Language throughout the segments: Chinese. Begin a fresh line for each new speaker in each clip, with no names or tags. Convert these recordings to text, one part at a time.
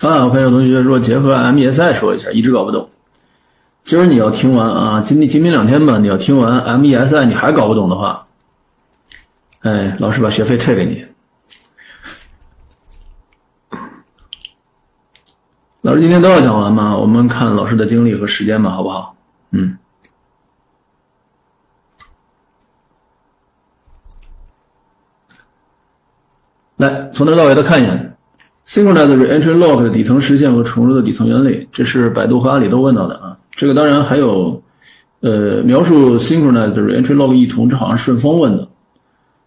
啊，我看有同学说结合 MESI 说一下，一直搞不懂。今儿你要听完啊，今今明两天吧，你要听完 MESI 你还搞不懂的话，哎，老师把学费退给你。老师今天都要讲完吗？我们看老师的精力和时间吧，好不好？嗯。来，从头到尾都看一眼。Synchronized Reentry Lock 的底层实现和重入的底层原理，这是百度和阿里都问到的啊。这个当然还有，呃，描述 Synchronized Reentry Lock 异同，这好像顺丰问的。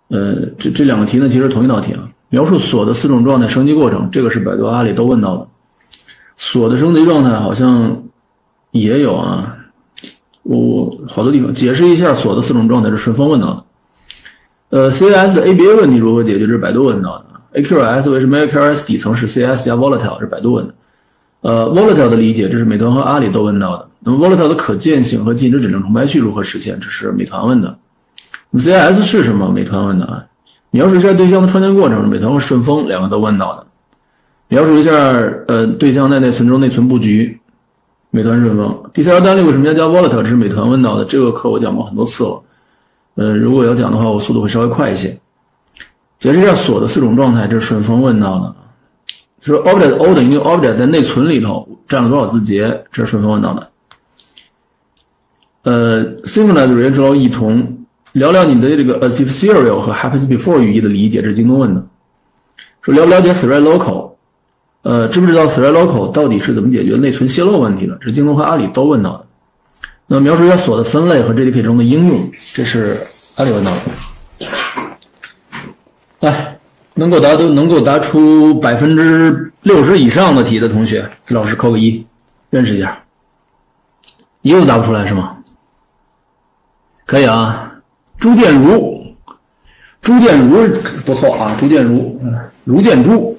呃，这这两个题呢，其实同一道题啊。描述锁的四种状态升级过程，这个是百度、阿里都问到的。锁的升级状态好像也有啊，我好多地方解释一下锁的四种状态是顺丰问到的。呃，CS 的 ABA 问题如何解决？这是百度问到的。AQS 为什么？AQS 底层是 CS 加 Volatile？是百度问的。呃，Volatile 的理解，这是美团和阿里都问到的。那么 Volatile 的可见性和禁止指令重排序如何实现？这是美团问的。CS 是什么？美团问的啊。描述一下对象的创建过程，美团和顺丰两个都问到的。描述一下呃对象在内存中内存布局，美团顺丰。第三条单例为什么要加 Volatile？这是美团问到的。这个课我讲过很多次了。呃，如果要讲的话，我速度会稍微快一些。解释一下锁的四种状态，这是顺丰问到的。说 object O 等于 object 在内存里头占了多少字节，这是顺丰问到的。呃，synchronized real 异同，聊聊你的这个 as if serial 和 happens before 语义的理解，这是京东问的。说了不了解 thread local，呃，知不知道 thread local 到底是怎么解决内存泄露问题的？这是京东和阿里都问到的。那描述一下锁的分类和 JDK 中的应用，这是阿里问到的。来，能够答都能够答出百分之六十以上的题的同学，给老师扣个一，认识一下。一个都答不出来是吗？可以啊。朱建如，朱建如不错啊，朱建如，如见珠。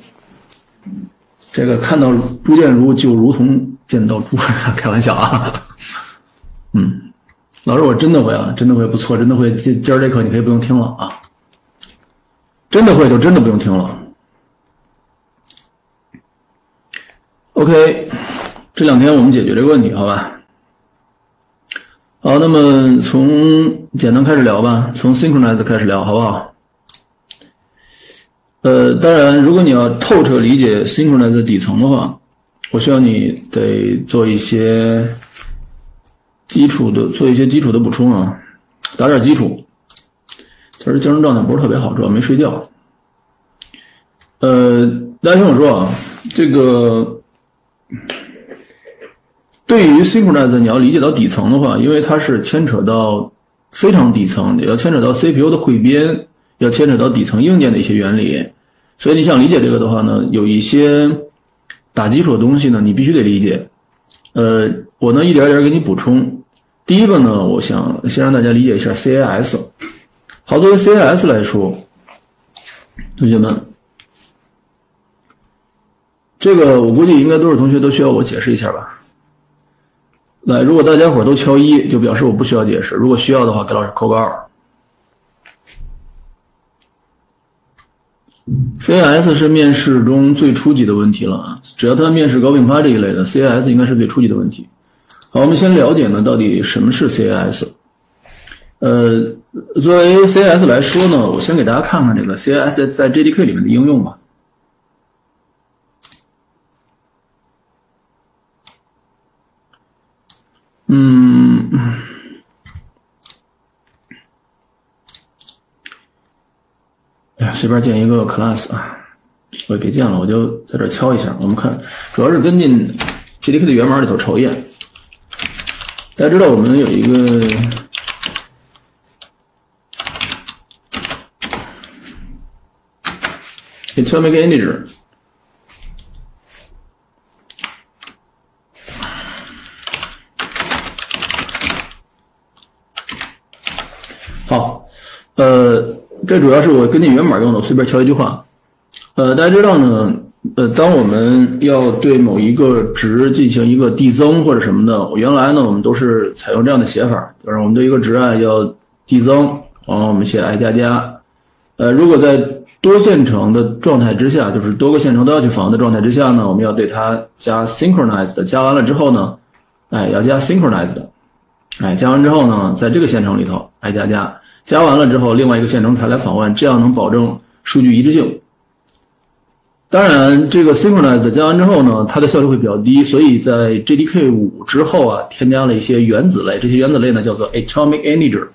这个看到朱建如就如同见到猪，开玩笑啊。嗯，老师我真的会啊，真的会不错，真的会。今今儿这课你可以不用听了啊。真的会就真的不用听了。OK，这两天我们解决这个问题，好吧？好，那么从简单开始聊吧，从 synchronize 开始聊，好不好？呃，当然，如果你要透彻理解 synchronize 底层的话，我需要你得做一些基础的，做一些基础的补充啊，打点基础。其实精神状态不是特别好，主要没睡觉。呃，大家听我说啊，这个对于 synchronize，你要理解到底层的话，因为它是牵扯到非常底层，也要牵扯到 CPU 的汇编，要牵扯到底层硬件的一些原理，所以你想理解这个的话呢，有一些打基础的东西呢，你必须得理解。呃，我呢一点点给你补充。第一个呢，我想先让大家理解一下 CAS。好，作为 CAS 来说，同学们，这个我估计应该多少同学都需要我解释一下吧？来，如果大家伙都敲一，就表示我不需要解释；如果需要的话，给老师扣个二。CAS 是面试中最初级的问题了啊！只要他面试高并发这一类的，CAS 应该是最初级的问题。好，我们先了解呢，到底什么是 CAS？呃，作为 CS 来说呢，我先给大家看看这个 CS 在 JDK 里面的应用吧。嗯，哎呀，随便建一个 class 啊，我也别建了，我就在这敲一下。我们看，主要是跟进 JDK 的源码里头抽验。大家知道我们有一个。Atomic integer。好，呃，这主要是我根据源码用的，随便敲一句话。呃，大家知道呢，呃，当我们要对某一个值进行一个递增或者什么的，原来呢，我们都是采用这样的写法，就是我们对一个值啊要递增，然后我们写 i 加加。呃，如果在多线程的状态之下，就是多个线程都要去访问的状态之下呢，我们要对它加 synchronized，加完了之后呢，哎，要加 synchronized，哎，加完之后呢，在这个线程里头，哎加加，加完了之后，另外一个线程才来访问，这样能保证数据一致性。当然，这个 synchronized 加完之后呢，它的效率会比较低，所以在 JDK 五之后啊，添加了一些原子类，这些原子类呢叫做 atomic integer。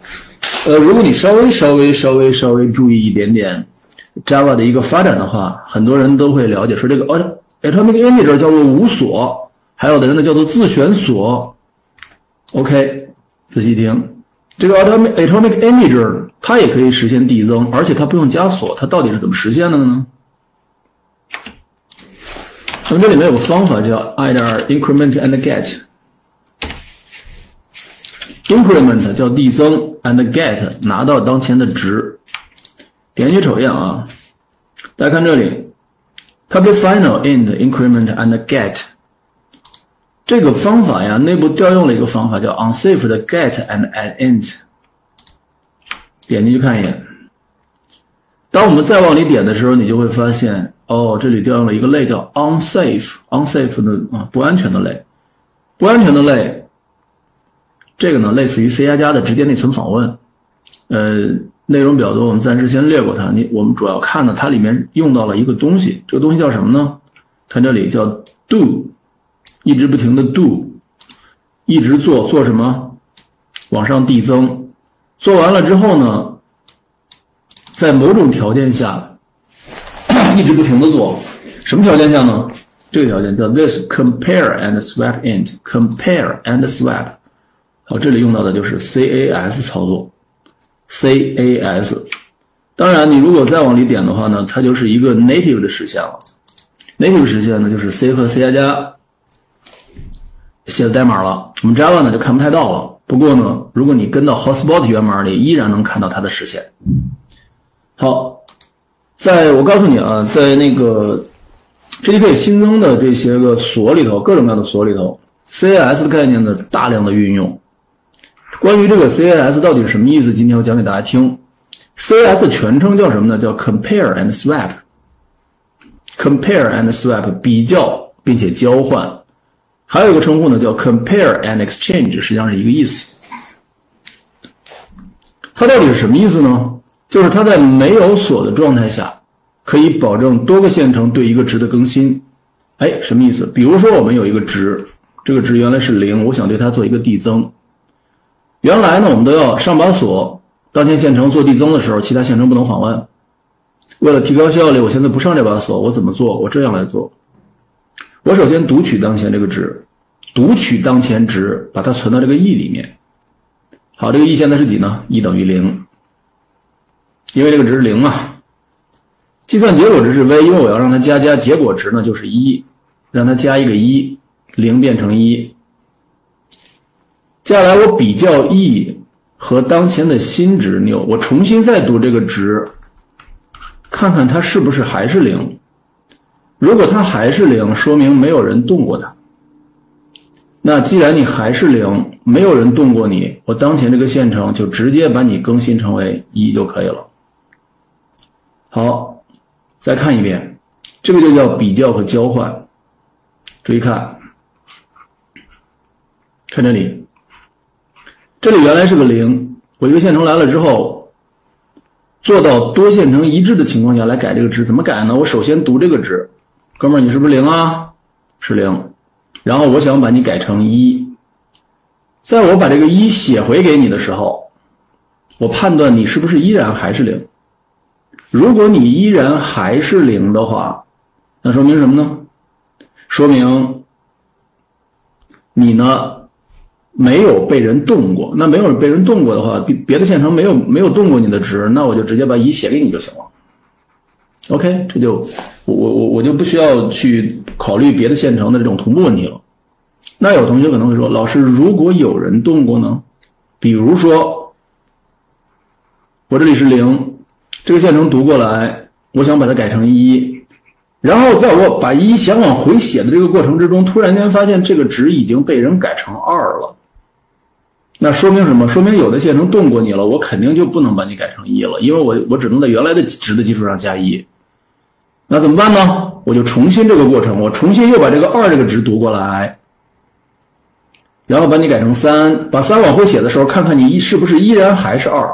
呃，如果你稍微稍微稍微稍微注意一点点。Java 的一个发展的话，很多人都会了解，说这个 atomic integer 叫做无锁，还有的人呢叫做自选锁。OK，仔细听，这个 atomic atomic integer 它也可以实现递增，而且它不用加锁，它到底是怎么实现的呢？那么这里面有个方法叫 i 点 increment and get。increment 叫递增，and get 拿到当前的值。点击瞅一眼啊，大家看这里，public final int increment and get 这个方法呀，内部调用了一个方法叫 unsafe 的 get and add int。点进去看一眼，当我们再往里点的时候，你就会发现，哦，这里调用了一个类叫 unsafe，unsafe 的啊不安全的类，不安全的类，这个呢类似于 C 加加的直接内存访问，呃。内容比较多，我们暂时先略过它。你我们主要看呢，它里面用到了一个东西，这个东西叫什么呢？看这里叫 do，一直不停的 do，一直做做什么？往上递增，做完了之后呢，在某种条件下，一直不停的做，什么条件下呢？这个条件叫 this compare and swap int，compare and swap。好，这里用到的就是 cas 操作。cas，当然，你如果再往里点的话呢，它就是一个 native 的实现了。native 实现呢，就是 C 和 C 加加写的代码了。我们 Java 呢就看不太到了。不过呢，如果你跟到 Hotspot 源码里，依然能看到它的实现。好，在我告诉你啊，在那个 JDK 新增的这些个锁里头，各种各样的锁里头，cas 的概念的大量的运用。关于这个 CAS 到底是什么意思？今天我讲给大家听。CAS 全称叫什么呢？叫 Compare and Swap。Compare and Swap 比较并且交换，还有一个称呼呢叫 Compare and Exchange，实际上是一个意思。它到底是什么意思呢？就是它在没有锁的状态下，可以保证多个线程对一个值的更新。哎，什么意思？比如说我们有一个值，这个值原来是零，我想对它做一个递增。原来呢，我们都要上把锁，当前线程做递增的时候，其他线程不能访问。为了提高效率，我现在不上这把锁，我怎么做？我这样来做：我首先读取当前这个值，读取当前值，把它存到这个 e 里面。好，这个 e 现在是几呢？e 等于零，因为这个值是零嘛。计算结果值是 v，因为我要让它加加结果值呢就是一，让它加一个一，零变成一。接下来我比较 e 和当前的新值 new，我重新再读这个值，看看它是不是还是零。如果它还是零，说明没有人动过它。那既然你还是零，没有人动过你，我当前这个线程就直接把你更新成为一就可以了。好，再看一遍，这个就叫比较和交换。注意看，看这里。这里原来是个零，我一个线程来了之后，做到多线程一致的情况下来改这个值，怎么改呢？我首先读这个值，哥们儿，你是不是零啊？是零，然后我想把你改成一，在我把这个一写回给你的时候，我判断你是不是依然还是零。如果你依然还是零的话，那说明什么呢？说明你呢？没有被人动过，那没有被人动过的话，别别的线程没有没有动过你的值，那我就直接把一写给你就行了。OK，这就我我我我就不需要去考虑别的线程的这种同步问题了。那有同学可能会说，老师，如果有人动过呢？比如说我这里是零，这个线程读过来，我想把它改成一，然后在我把一想往回写的这个过程之中，突然间发现这个值已经被人改成二了。那说明什么？说明有的线程动过你了，我肯定就不能把你改成一了，因为我我只能在原来的值的基础上加一。那怎么办呢？我就重新这个过程，我重新又把这个二这个值读过来，然后把你改成三，把三往后写的时候，看看你一是不是依然还是二。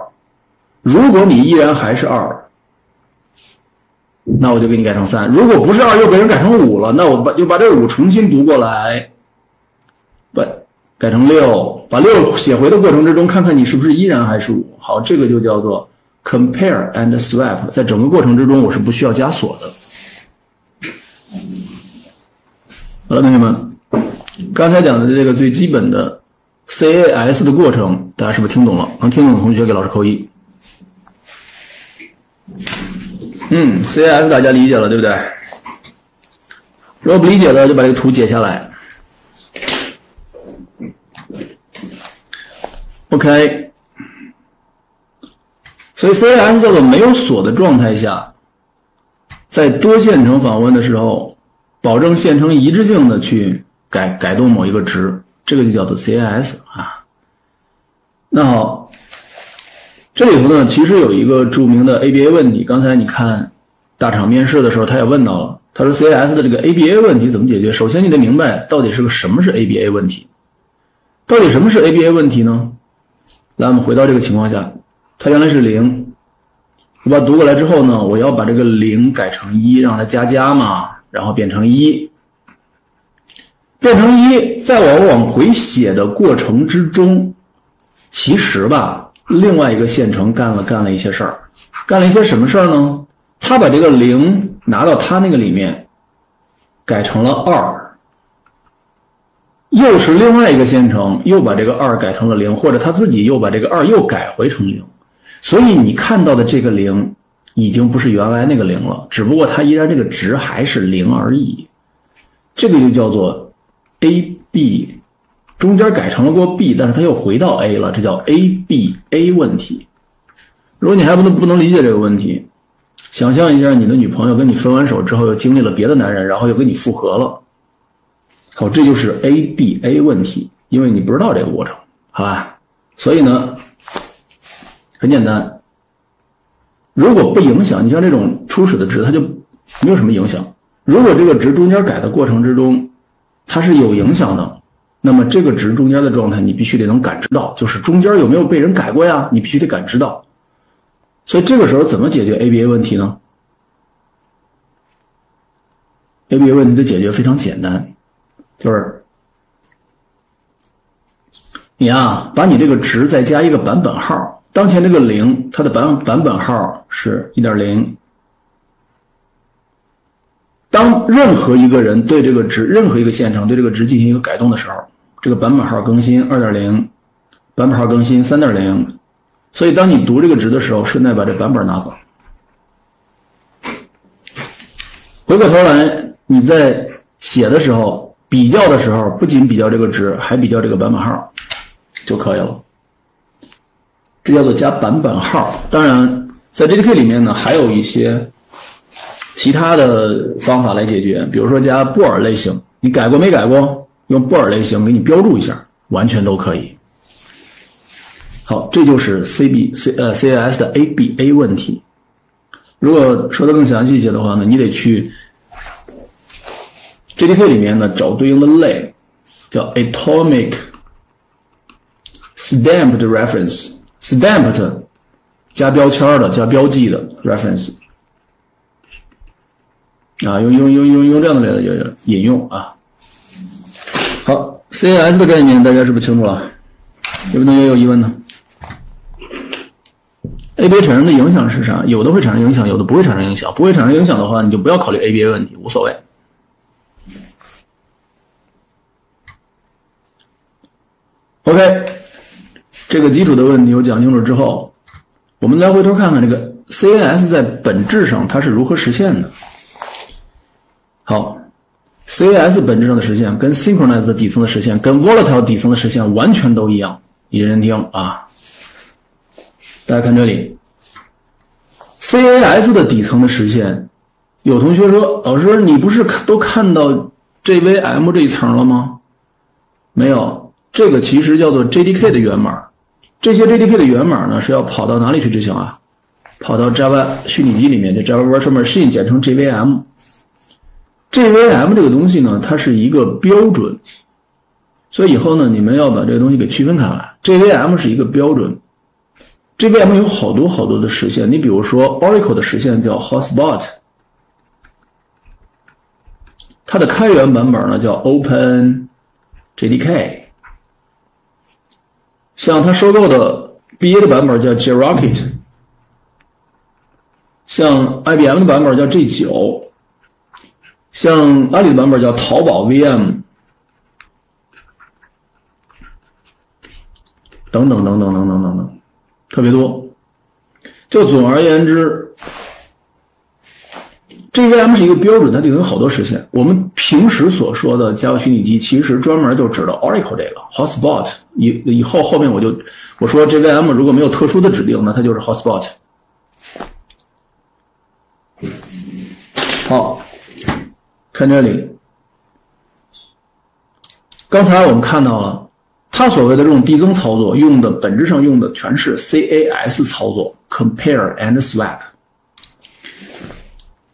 如果你依然还是二，那我就给你改成三。如果不是二，又被人改成五了，那我把就把这五重新读过来，改成六，把六写回的过程之中，看看你是不是依然还是五。好，这个就叫做 compare and swap，在整个过程之中，我是不需要加锁的。好了，同学们，刚才讲的这个最基本的 CAS 的过程，大家是不是听懂了？能听懂的同学给老师扣一。嗯，CAS 大家理解了对不对？如果不理解的，就把这个图截下来。OK，所以 CAS 叫做没有锁的状态下，在多线程访问的时候。保证线程一致性的去改改动某一个值，这个就叫做 CAS 啊。那好，这里头呢，其实有一个著名的 ABA 问题。刚才你看大厂面试的时候，他也问到了，他说 CAS 的这个 ABA 问题怎么解决？首先你得明白到底是个什么是 ABA 问题，到底什么是 ABA 问题呢？来，我们回到这个情况下，它原来是零，我把它读过来之后呢，我要把这个零改成一，让它加加嘛。然后变成一，变成一，在我往回写的过程之中，其实吧，另外一个线程干了干了一些事儿，干了一些什么事儿呢？他把这个零拿到他那个里面，改成了二，又是另外一个线程又把这个二改成了零，或者他自己又把这个二又改回成零，所以你看到的这个零。已经不是原来那个零了，只不过它依然这个值还是零而已。这个就叫做 a b，中间改成了过 b，但是它又回到 a 了，这叫 a b a 问题。如果你还不能不能理解这个问题，想象一下你的女朋友跟你分完手之后，又经历了别的男人，然后又跟你复合了。好，这就是 a b a 问题，因为你不知道这个过程，好吧？所以呢，很简单。如果不影响，你像这种初始的值，它就没有什么影响。如果这个值中间改的过程之中，它是有影响的，那么这个值中间的状态，你必须得能感知到，就是中间有没有被人改过呀？你必须得感知到。所以这个时候怎么解决 ABA 问题呢？ABA 问题的解决非常简单，就是你啊，把你这个值再加一个版本号。当前这个零，它的版版本号是一点零。当任何一个人对这个值，任何一个线程对这个值进行一个改动的时候，这个版本号更新二点零，版本号更新三点零。所以当你读这个值的时候，顺带把这版本拿走。回过头来，你在写的时候，比较的时候，不仅比较这个值，还比较这个版本号就可以了。这叫做加版本号。当然，在 JDK 里面呢，还有一些其他的方法来解决，比如说加布尔类型。你改过没改过？用布尔类型给你标注一下，完全都可以。好，这就是 CB C 呃 CAS 的 ABA 问题。如果说的更详细一些的话呢，你得去 JDK 里面呢找对应的类，叫 Atomic Stamped Reference。stamped 加标签的加标记的 reference 啊，用用用用用这样的来引用啊。好，CAS 的概念大家是不是清楚了？有没有同学有疑问呢？ABA 产生的影响是啥？有的会产生影响，有的不会产生影响。不会产生影响的话，你就不要考虑 ABA 问题，无所谓。OK。这个基础的问题我讲清楚之后，我们再回头看看这个 CAS 在本质上它是如何实现的。好，CAS 本质上的实现跟 Synchronize 的底层的实现跟 Volatile 底层的实现完全都一样。你认真听啊！大家看这里，CAS 的底层的实现，有同学说，老师你不是都看到 JVM 这一层了吗？没有。这个其实叫做 JDK 的源码。这些 JDK 的源码呢是要跑到哪里去执行啊？跑到 Java 虚拟机里面，就 Java Virtual Machine，简称 JVM。JVM 这个东西呢，它是一个标准，所以以后呢，你们要把这个东西给区分开来。JVM 是一个标准，JVM 有好多好多的实现。你比如说 Oracle 的实现叫 Hotspot，它的开源版本呢叫 Open JDK。像他收购的 BA 的版本叫 JRocket，像 IBM 的版本叫 G 九，像阿里的版本叫淘宝 VM，等等等等等等等等，特别多。就总而言之。JVM 是一个标准，它就能好多实现。我们平时所说的 Java 虚拟机，其实专门就指的 Oracle 这个 Hotspot。以以后后面我就我说 JVM 如果没有特殊的指令，那它就是 Hotspot。好，看这里，刚才我们看到了，它所谓的这种递增操作，用的本质上用的全是 CAS 操作，Compare and Swap。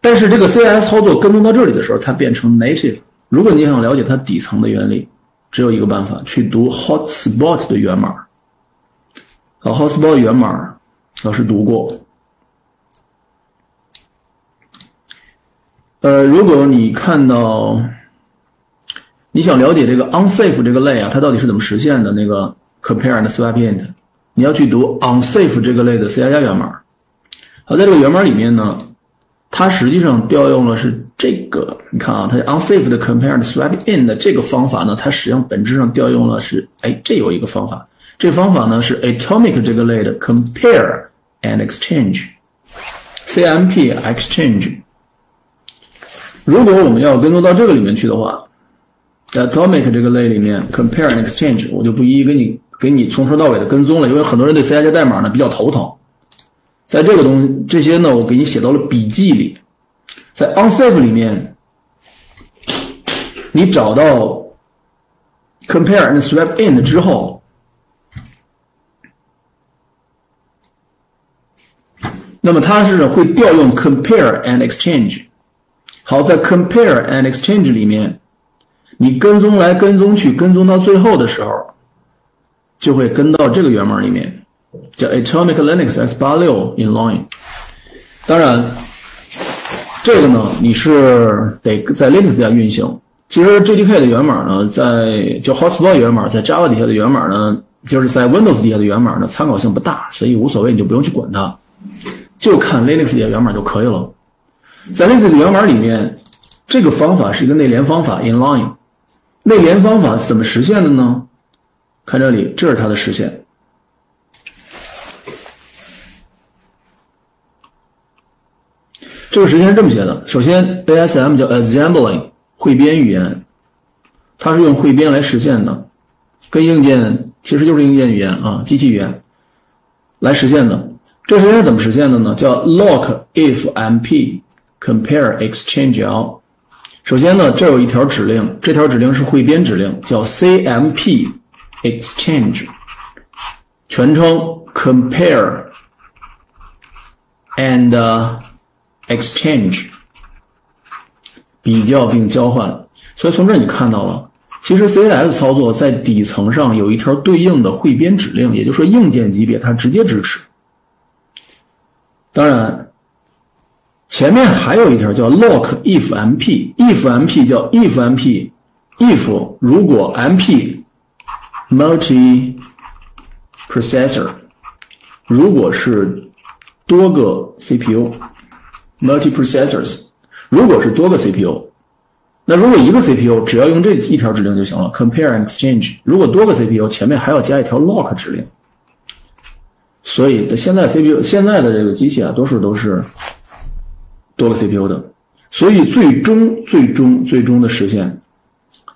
但是这个 CS 操作跟踪到这里的时候，它变成 native。如果你想了解它底层的原理，只有一个办法，去读 hotspot 的源码。好，hotspot 源码老师读过。呃，如果你看到你想了解这个 unsafe 这个类啊，它到底是怎么实现的？那个 compare and swap int，你要去读 unsafe 这个类的 C 加加源码。好，在这个源码里面呢。它实际上调用了是这个，你看啊，它 unsafe 的 compare swap in 的这个方法呢，它实际上本质上调用了是，哎，这有一个方法，这方法呢是 atomic 这个类的 compare and exchange，CMP exchange。如果我们要跟踪到这个里面去的话，atomic 这个类里面 compare and exchange，我就不一一给你给你从头到尾的跟踪了，因为很多人对 C 加加代码呢比较头疼。在这个东西这些呢，我给你写到了笔记里。在 unsafe 里面，你找到 compare and swap in 之后，那么它是会调用 compare and exchange。好，在 compare and exchange 里面，你跟踪来跟踪去，跟踪到最后的时候，就会跟到这个源码里面。叫 Atomic Linux S86 inline，当然，这个呢，你是得在 Linux 下运行。其实 JDK 的源码呢，在就 Hotspot 源码在 Java 底下的源码呢，就是在 Windows 底下的源码呢，参考性不大，所以无所谓，你就不用去管它，就看 Linux 底下源码就可以了。在 Linux 的源码里面，这个方法是一个内联方法 inline，内联方法怎么实现的呢？看这里，这是它的实现。这个实现是这么写的：首先，ASM 叫 Assembling 汇编语言，它是用汇编来实现的，跟硬件其实就是硬件语言啊，机器语言来实现的。这实现怎么实现的呢？叫 Lock if MP compare exchange L。首先呢，这有一条指令，这条指令是汇编指令，叫 CMP exchange，全称 compare and。Exchange 比较并交换，所以从这你看到了，其实 CAS 操作在底层上有一条对应的汇编指令，也就是说硬件级别它直接支持。当然，前面还有一条叫 lock if MP，if MP 叫 if MP，if 如果 MP multi processor 如果是多个 CPU。multi-processors，如果是多个 CPU，那如果一个 CPU 只要用这一条指令就行了，compare and exchange。如果多个 CPU，前面还要加一条 lock 指令。所以现在 CPU 现在的这个机器啊，多数都是多个 CPU 的。所以最终最终最终的实现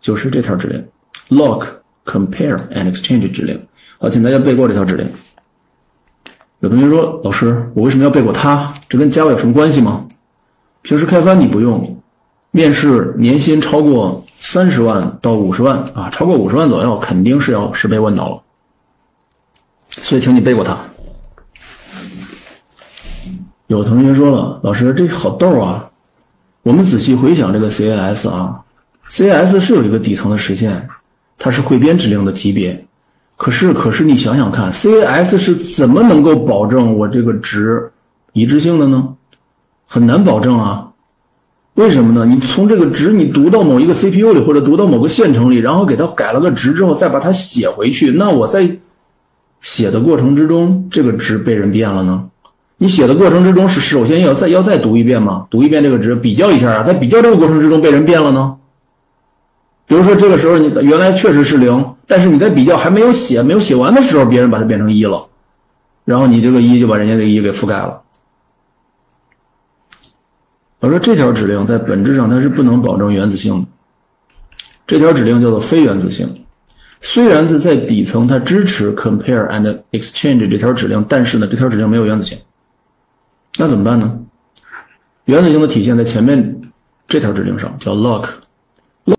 就是这条指令，lock compare and exchange 指令。好，请大家背过这条指令。有同学说：“老师，我为什么要背过它？这跟 Java 有什么关系吗？平时开发你不用，面试年薪超过三十万到五十万啊，超过五十万左右肯定是要十倍问到了。所以，请你背过它。有同学说了，老师这好逗啊！我们仔细回想这个 CAS 啊，CAS 是有一个底层的实现，它是汇编指令的级别。可是，可是你想想看，CAS 是怎么能够保证我这个值一致性的呢？很难保证啊。为什么呢？你从这个值你读到某一个 CPU 里，或者读到某个线程里，然后给它改了个值之后，再把它写回去，那我在写的过程之中，这个值被人变了呢？你写的过程之中是首先要再要再读一遍吗？读一遍这个值，比较一下啊，在比较这个过程之中被人变了呢？比如说这个时候你原来确实是零，但是你在比较还没有写没有写完的时候，别人把它变成一了，然后你这个一就把人家这个一给覆盖了。我说这条指令在本质上它是不能保证原子性的，这条指令叫做非原子性。虽然是在底层它支持 compare and exchange 这条指令，但是呢这条指令没有原子性。那怎么办呢？原子性的体现在前面这条指令上，叫 lock